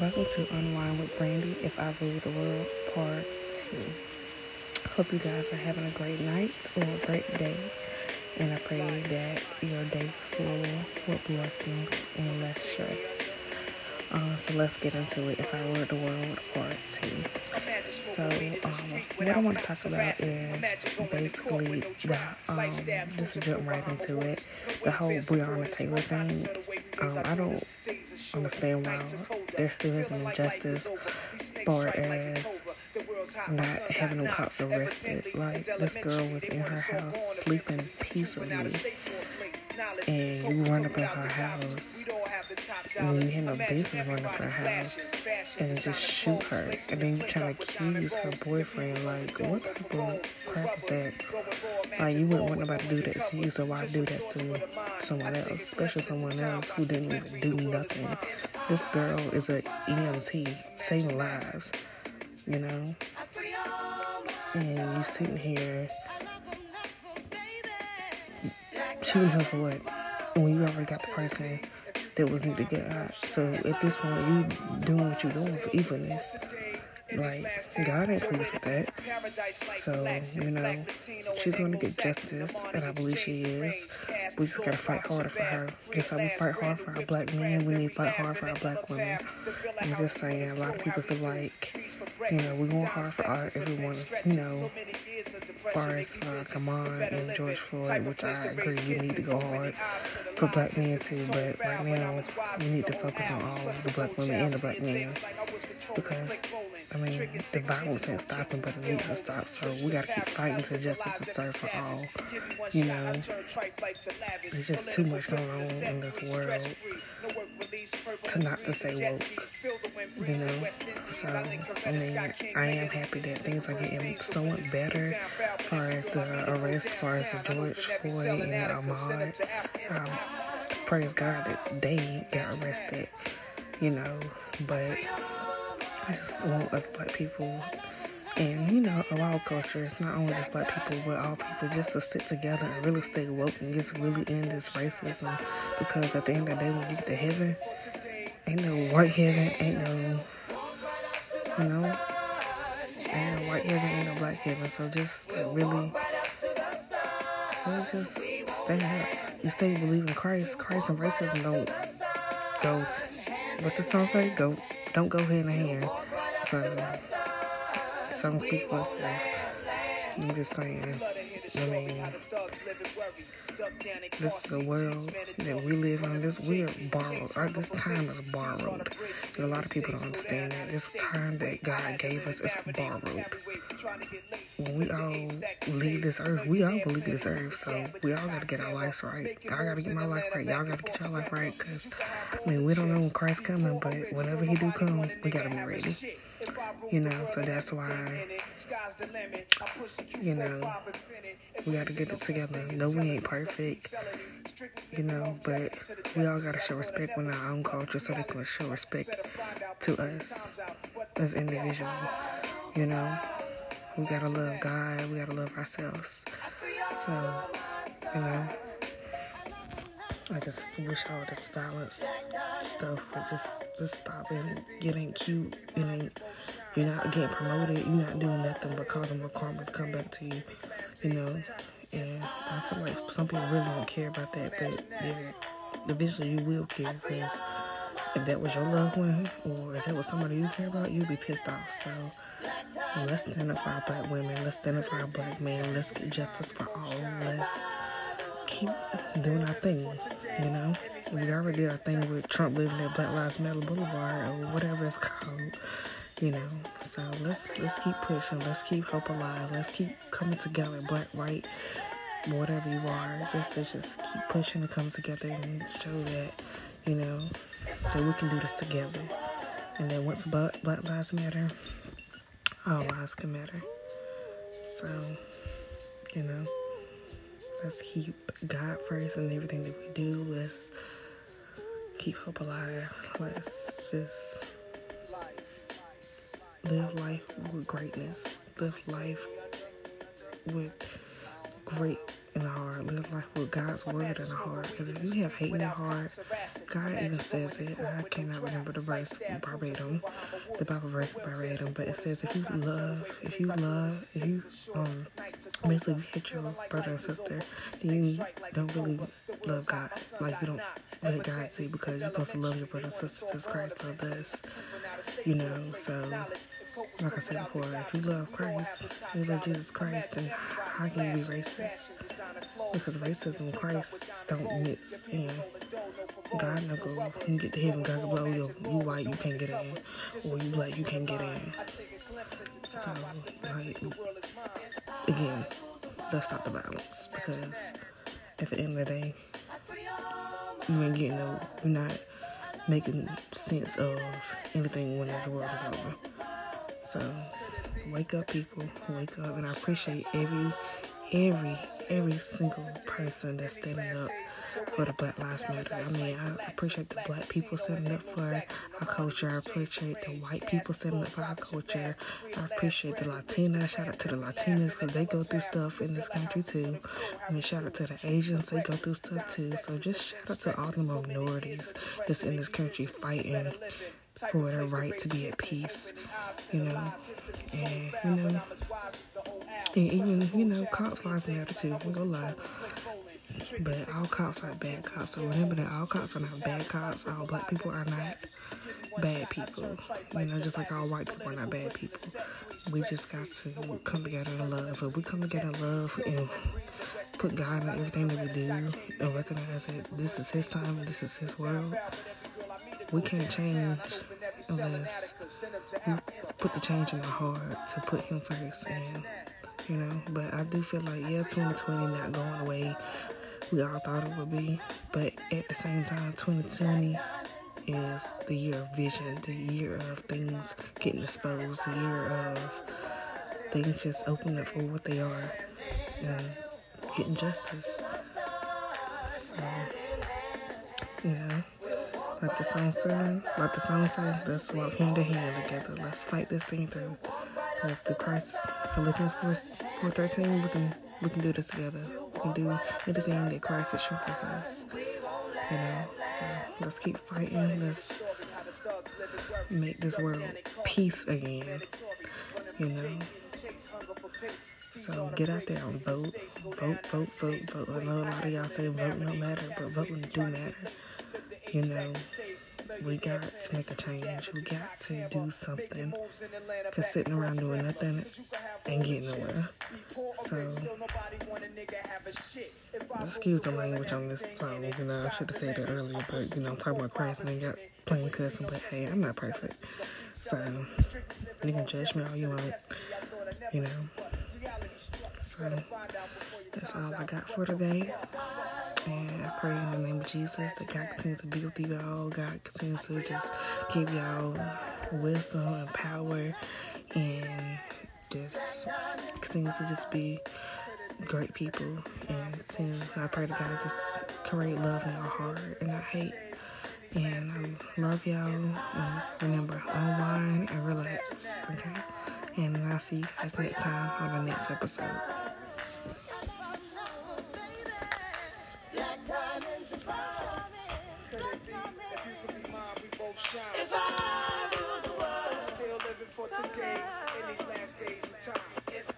Welcome to Unwind with Brandy. If I Rule the World, Part 2. Hope you guys are having a great night or a great day. And I pray that your day full with blessings and less stress. Uh, so let's get into it. If I Ruled the World, Part 2. So, um, what I want to talk about is basically the, um, just jump right into it, the whole Breonna Taylor thing. Um, I don't understand why there still is an injustice far as not having them cops arrested. Like, this girl was in her house sleeping peacefully, and you run up in her house, and you hear no business run up her house, and just shoot her, and then you try to accuse her boyfriend. Like, what type of crap is that? Like, you wouldn't want nobody to do that to you, so why do that to someone else, especially someone else who didn't even do nothing? This girl is a EMT, saving lives, you know? And you sitting here shooting her for what? When you already got the person that was need to get out. So at this point, you doing what you're doing for evilness. Like, God ain't pleased with that. So, you know, she's going to get justice, and I believe she is. We just got to fight harder for her. Just how we fight hard for our black men, we need to fight hard for our black women. I'm just saying, a lot of people feel like, you know, we're going hard for our, everyone, you know, far as uh, Ahmaud and George Floyd, which I agree, you need to go hard for black men too. But right now, we need to focus on all the black women and the black men because I mean the violence ain't stopping, but it needs to stop. So we gotta keep fighting till justice is served for all. You know, there's just too much going on in this world to not to say woke. You know, so I mean, I am happy that things are getting somewhat better as far as the arrest, as far as the George Floyd and Ahmaud. Um, praise God that they got arrested, you know, but I just want us black people and you know, of all cultures, not only just black people, but all people, just to stick together and really stay woke and just really end this racism. Because at the end of the day, when you get to heaven, ain't no white heaven, ain't no, you know, ain't no white heaven, ain't no black heaven. So just really, really just stand up. You stay believe in Christ. Christ and racism don't go. What the song say? Go, don't go hand in hand. So some speak for itself. I'm just saying. I mean, this is a world that we live in. This we uh, are borrowed. Our, this time is borrowed. And a lot of people don't understand that. This time that God gave us is borrowed. When we all leave this earth, we all will leave this earth. So we all got to get our lives right. I got to get my life right. Y'all got to get your life right. Because, I mean, we don't know when Christ's coming, but whenever he do come, we got to be ready. You know, so that's why, you know, we got to get it together. No, we ain't perfect, you know, but we all got to show respect in our own culture so they can show respect to us as individuals, you know. We got to love God. We got to love ourselves. So, you know. I just wish all this violence stuff would just just stop and it ain't cute. It ain't you're not getting promoted. You're not doing nothing but causing more karma to come back to you. You know, and I feel like some people really don't care about that, but yeah, eventually you will care because if that was your loved one or if that was somebody you care about, you'd be pissed off. So let's stand up for our black women. Let's stand up for our black men. Let's get justice for all. Let's keep doing our thing, you know? We already did our thing with Trump living at Black Lives Matter Boulevard or whatever it's called, you know? So let's let's keep pushing. Let's keep hope alive. Let's keep coming together, black, white, whatever you are. Just let's just keep pushing and come together and show that, you know, that we can do this together. And then once Black Lives Matter, all lives can matter. So, you know. Let's keep God first in everything that we do. Let's keep hope alive. Let's just live life with greatness. Live life with great in the heart. Live life with God's word in the heart. Because if you have hate in your heart, God even says it. I cannot remember the verse verbatim, the Bible verse verbatim, but it says if you love, if you love, if you um basically hate your brother and sister, then you don't really love God. Like you don't let God see because you're supposed to love your brother and sister as Christ loved us. You know, so like I said before, if you love Christ, you love Jesus Christ, then how can you be racist? Because racism Christ don't mix in. God no go, you get to heaven, God go, oh, you, you white, you can't get in. Or you black, you can't get in. So, like, again, let's stop the violence. Because at the end of the day, you ain't getting no, you're not making sense of anything when this world is over. So, wake up, people. Wake up. And I appreciate every every every single person that's standing up for the Black Lives Matter. I mean, I appreciate the black people standing up for our culture. I appreciate the white people standing up for our culture. I appreciate the Latinas. Shout out to the Latinas because they go through stuff in this country too. I mean, shout out to the Asians. They go through stuff too. So just shout out to all the minorities that's in this country fighting for their right to be at peace, you know, and you know, and even you know, cops lives matter too. I'm gonna lie, but all cops are bad cops. So remember that all cops are not bad cops. All black people are not bad people. You know, just like all white people are not bad people. We just got to come together in love. If we come together in love and put God in everything that we do and recognize that this is His time, this is His world we can't change unless we put the change in our heart to put him first and you know but i do feel like yeah 2020 not going away we all thought it would be but at the same time 2020 is the year of vision the year of things getting exposed the year of things just opening up for what they are and getting justice. So you know like the song say, Let the song say, let's walk hand to hand together. Let's fight this thing through. Let's do Christ Philippians 4, 4 13. We can we can do this together. We can do anything that Christ has strengthens us. You know, so let's keep fighting. Let's make this world peace again. You know. So get out there and vote. Vote, vote, vote, vote. I know a lot of y'all say vote no matter, but voting do matter you know, we got to make a change. We got to do something. Because sitting around doing nothing ain't getting nowhere. So, excuse the language on this song. You know, I should have said it earlier, but, you know, I'm talking about Christ and got plain cussing, but hey, I'm not perfect. So, you can judge me all you want, you know. So, that's all I got for today. And I pray in the name of Jesus that God continues to be with you all. God continues to just give y'all wisdom and power and just continues to just be great people. And to, I pray to God just create love in your heart and not hate. And I love y'all. And remember, unwind and relax. Okay? And I'll see you guys next time on the next episode. If I rule the world, still living for today in these last days of time. If I rule